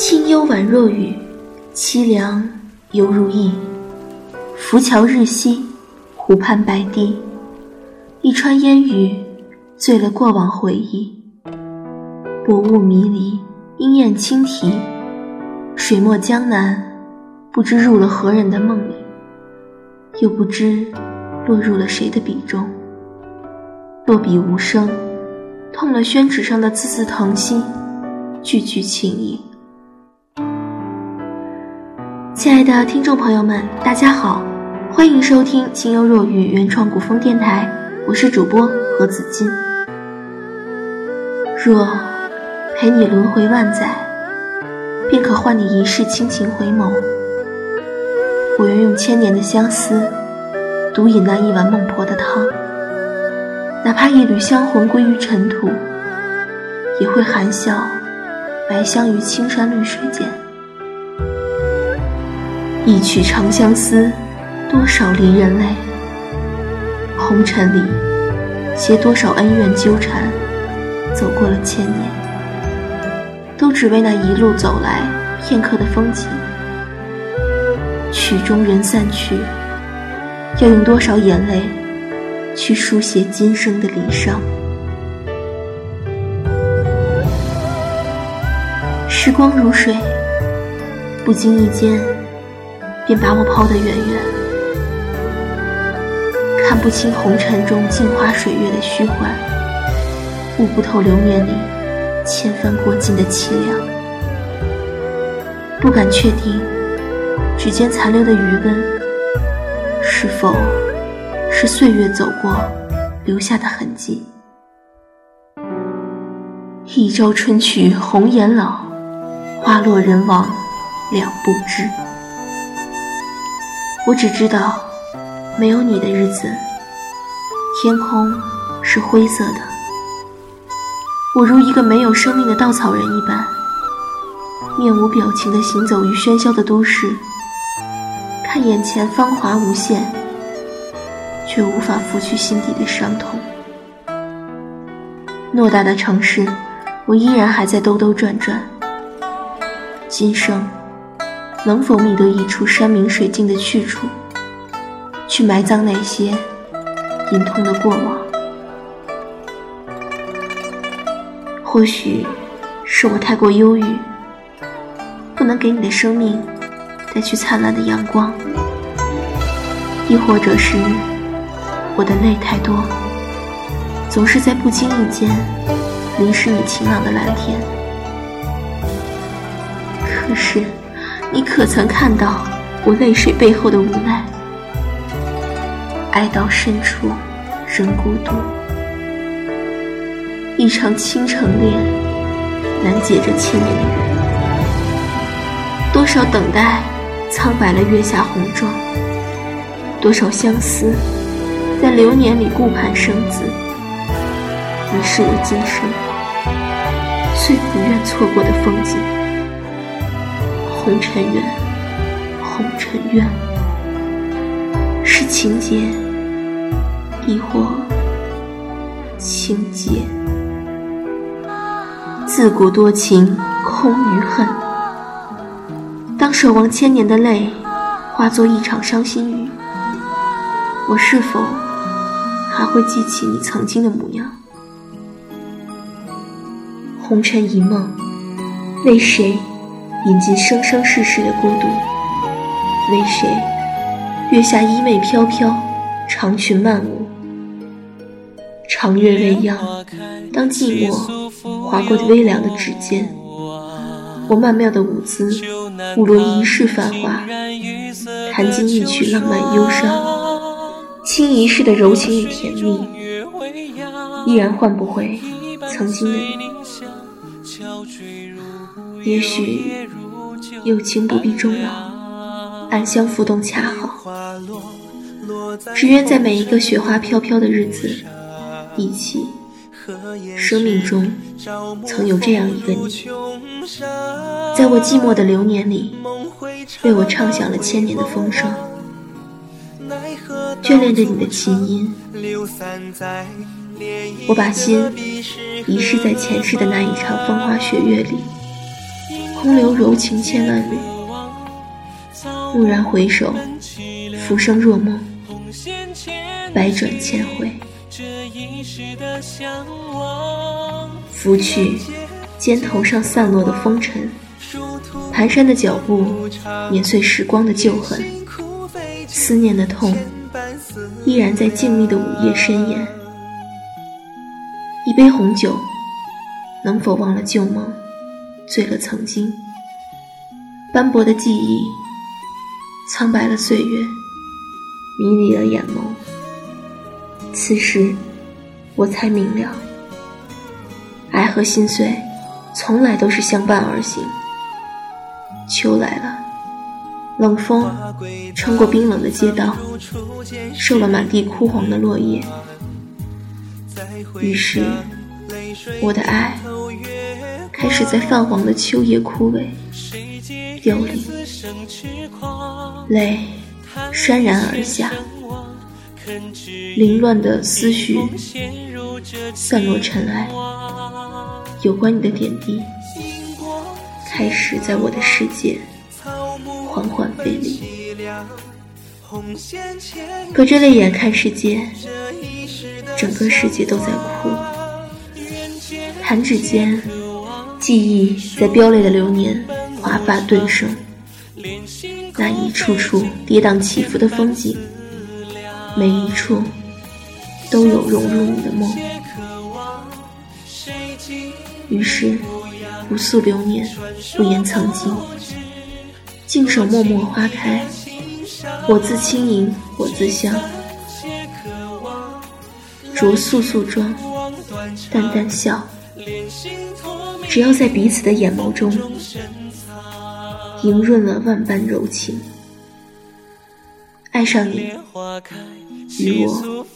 清幽宛若雨，凄凉犹如意。浮桥日夕，湖畔白堤，一川烟雨，醉了过往回忆。薄雾迷离，莺燕轻啼，水墨江南，不知入了何人的梦里，又不知落入了谁的笔中。落笔无声，痛了宣纸上的字字疼惜，句句情意。亲爱的听众朋友们，大家好，欢迎收听《清幽若雨》原创古风电台，我是主播何子金。若陪你轮回万载，便可换你一世倾情回眸。我愿用千年的相思，独饮那一碗孟婆的汤。哪怕一缕香魂归于尘土，也会含笑埋香于青山绿水间。一曲长相思，多少离人泪。红尘里，携多少恩怨纠缠，走过了千年，都只为那一路走来片刻的风景。曲终人散去，要用多少眼泪，去书写今生的离殇？时光如水，不经意间。便把我抛得远远，看不清红尘中镜花水月的虚幻，悟不透流年里千帆过尽的凄凉，不敢确定指尖残留的余温，是否是岁月走过留下的痕迹。一朝春去红颜老，花落人亡两不知。我只知道，没有你的日子，天空是灰色的。我如一个没有生命的稻草人一般，面无表情地行走于喧嚣的都市，看眼前芳华无限，却无法拂去心底的伤痛。偌大的城市，我依然还在兜兜转转。今生。能否觅得一处山明水净的去处，去埋葬那些隐痛的过往？或许是我太过忧郁，不能给你的生命带去灿烂的阳光；亦或者是我的泪太多，总是在不经意间淋湿你晴朗的蓝天。可是。你可曾看到我泪水背后的无奈？爱到深处仍孤独，一场倾城恋难解这千年的缘。多少等待苍白了月下红妆，多少相思在流年里顾盼生姿。你是我今生最不愿错过的风景。红尘缘，红尘怨，是情节，亦或情劫？自古多情空余恨。当守望千年的泪化作一场伤心雨，我是否还会记起你曾经的模样？红尘一梦，为谁？饮尽生生世世的孤独，为谁？月下衣袂飘飘，长裙漫舞，长月未央。当寂寞划过微凉的指尖，我曼妙的舞姿，舞落一世繁华，弹尽一曲浪漫忧伤，倾一世的柔情与甜蜜，依然换不回曾经的你。也许有情不必终老，暗香浮动恰好。只愿在每一个雪花飘飘的日子，一起生命中曾有这样一个你，在我寂寞的流年里，为我唱响了千年的风声，眷恋着你的琴音。我把心遗失在前世的那一场风花雪月里。空留柔情千万缕。蓦然回首，浮生若梦，百转千回。拂去肩头上散落的风尘，蹒跚的脚步碾碎时光的旧痕，思念的痛依然在静谧的午夜深掩。一杯红酒，能否忘了旧梦，醉了曾经？斑驳的记忆。苍白了岁月，迷离了眼眸。此时，我才明了，爱和心碎，从来都是相伴而行。秋来了，冷风穿过冰冷的街道，受了满地枯黄的落叶。于是，我的爱开始在泛黄的秋叶枯萎。凋零，泪潸然而下，凌乱的思绪散落尘埃，有关你的点滴开始在我的世界缓缓飞离。隔着泪眼看世界，整个世界都在哭。弹指间，记忆在飙泪的流年。华发顿生，那一处处跌宕起伏的风景，每一处都有融入你的梦。于是，不诉流年，不言曾经，静守默默花开，我自轻盈，我自香。着素素妆，淡淡笑，只要在彼此的眼眸中。莹润了万般柔情，爱上你与我，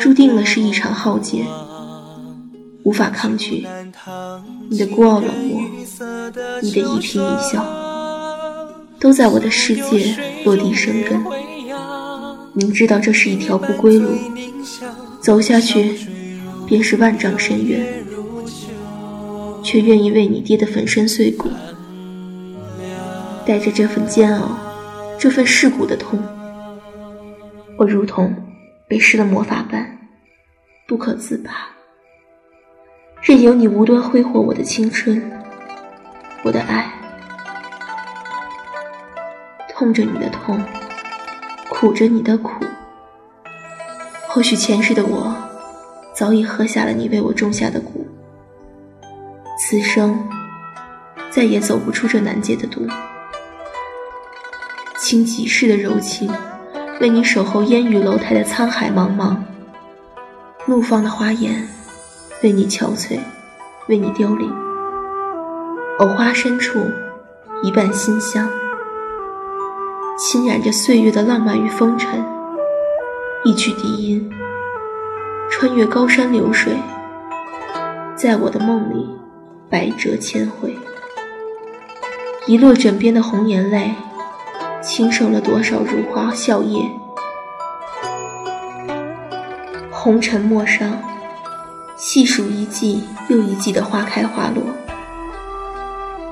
注定了是一场浩劫，无法抗拒你的孤傲冷漠，你的一颦一笑，都在我的世界落地生根。明知道这是一条不归路，走下去便是万丈深渊，却愿意为你跌得粉身碎骨。带着这份煎熬，这份噬骨的痛，我如同被施了魔法般不可自拔，任由你无端挥霍我的青春，我的爱，痛着你的痛，苦着你的苦。或许前世的我早已喝下了你为我种下的蛊，此生再也走不出这难解的毒。倾几世的柔情，为你守候烟雨楼台的沧海茫茫；怒放的花颜，为你憔悴，为你凋零。藕花深处，一半馨香，侵染着岁月的浪漫与风尘。一曲笛音，穿越高山流水，在我的梦里，百折千回。一落枕边的红颜泪。轻受了多少如花笑靥，红尘陌上，细数一季又一季的花开花落，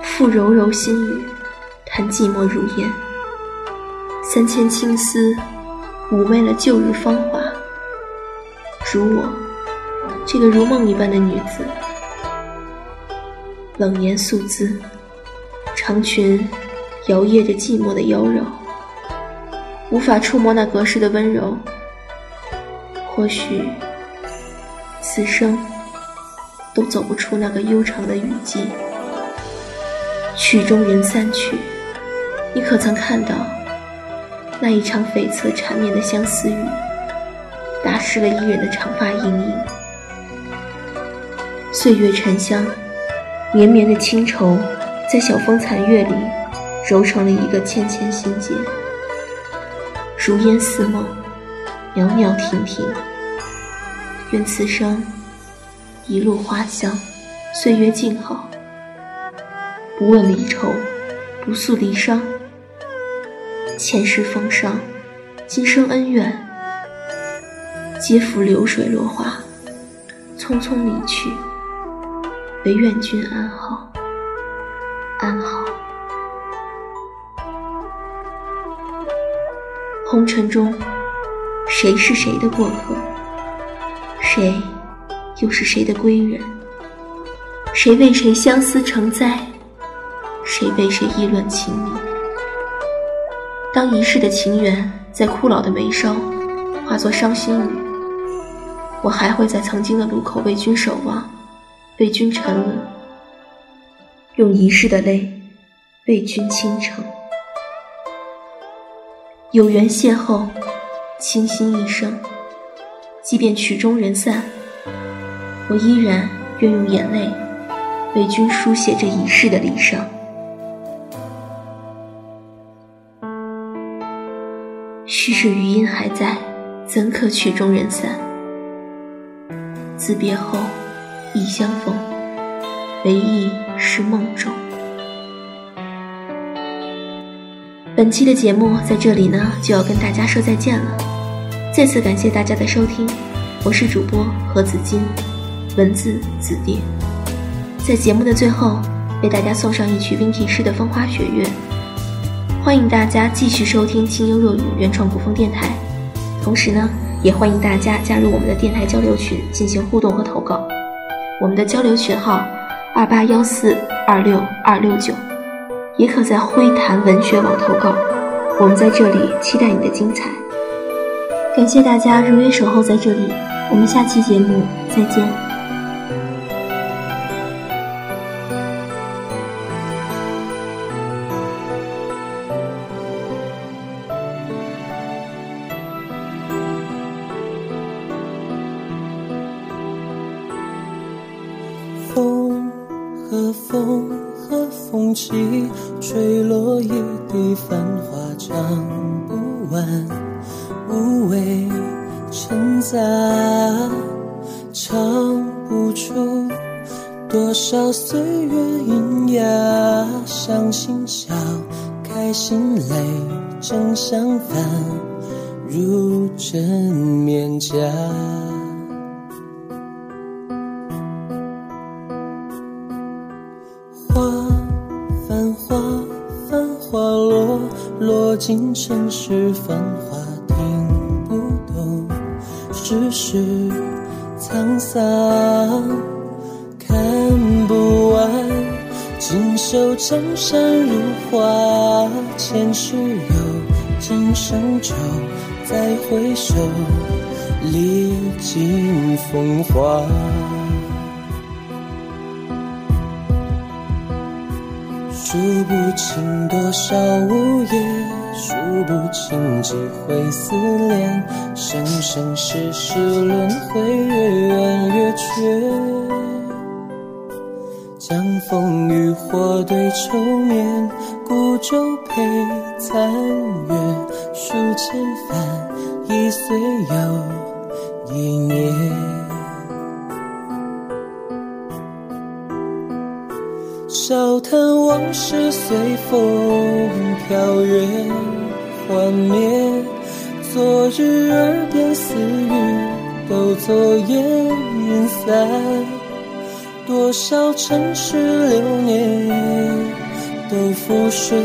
复柔柔心语，叹寂寞如烟。三千青丝，妩媚了旧日芳华。如我，这个如梦一般的女子，冷颜素姿，长裙。摇曳着寂寞的妖娆，无法触摸那隔世的温柔。或许，此生都走不出那个悠长的雨季。曲终人散去，你可曾看到那一场悱恻缠绵的相思雨，打湿了伊人的长发盈盈？岁月沉香，绵绵的清愁，在晓风残月里。揉成了一个纤纤心结，如烟似梦，袅袅婷婷。愿此生一路花香，岁月静好。不问离愁，不诉离伤。前世风霜，今生恩怨，皆付流水落花，匆匆离去。唯愿君安好。安好。红尘中，谁是谁的过客？谁又是谁的归人？谁为谁相思成灾？谁为谁议论情迷？当一世的情缘在枯老的眉梢化作伤心雨，我还会在曾经的路口为君守望，为君沉沦，用一世的泪为君倾城。有缘邂逅，倾心一生，即便曲终人散，我依然愿用眼泪为君书写这一世的离殇。世事余音还在，怎可曲终人散？自别后，亦相逢，唯忆是梦中。本期的节目在这里呢，就要跟大家说再见了。再次感谢大家的收听，我是主播何子金，文字子蝶。在节目的最后，为大家送上一曲 Vinky 诗的《风花雪月》。欢迎大家继续收听清幽若雨原创古风电台，同时呢，也欢迎大家加入我们的电台交流群进行互动和投稿。我们的交流群号二八幺四二六二六九，也可在灰谈文学网投稿。我们在这里期待你的精彩。感谢大家如约守候在这里，我们下期节目再见。和风和风起，吹落一地繁华，唱不完，无谓称赞，唱不出多少岁月喑哑，伤心笑，开心泪，正相反，如真面颊。落尽尘世繁华，听不懂世事沧桑，看不完锦绣江山如画，前世有，今生就，再回首，历尽风华。数不清多少午夜。数不清几回思念，生生世世轮回，月圆月缺。江枫渔火对愁眠，孤舟陪残月，数千帆，一岁又一年。笑谈往事随风飘远幻灭，昨日耳边私语都作烟云散。多少尘世流年都覆水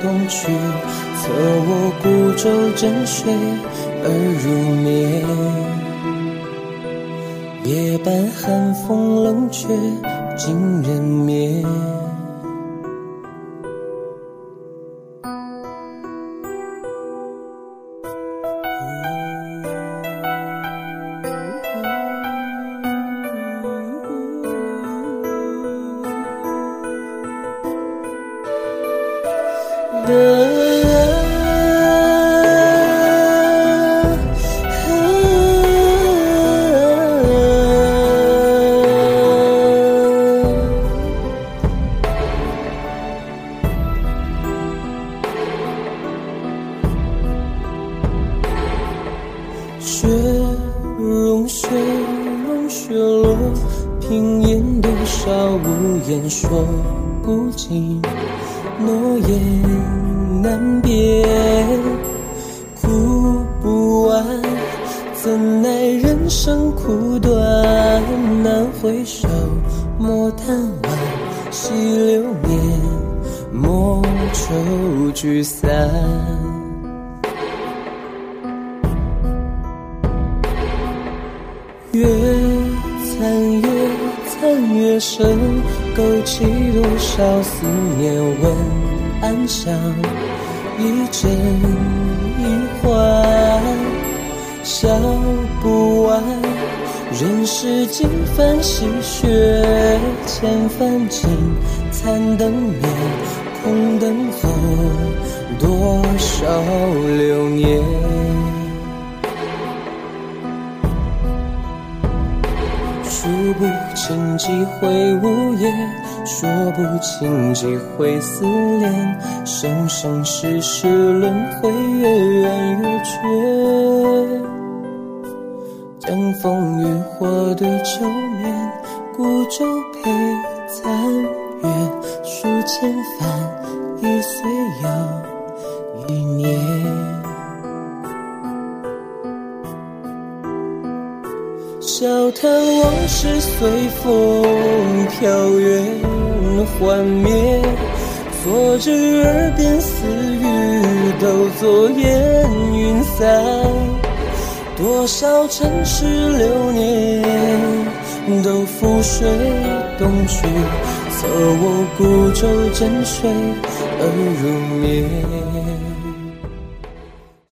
东去，策我孤舟枕水而入眠。夜半寒风冷却。尽人灭。平烟多少无言说不尽，诺言难别，哭不完，怎奈人生苦短，难回首，莫叹惋惜流年。莫愁聚散。月残越残月深，勾起多少思念问暗香，一真一幻，笑不完。人世几番戏谑，千帆尽，残灯灭，空等候多少流年。不清几回无言，说不清几回思念，生生世世轮回，越圆越缺。江枫渔火对酒眠，孤舟陪残月，数千帆，一岁又一年。笑谈往事随风飘远幻灭，昨日耳边私语都作烟云散。多少尘世流年都覆水东去，策我孤舟枕水而入眠。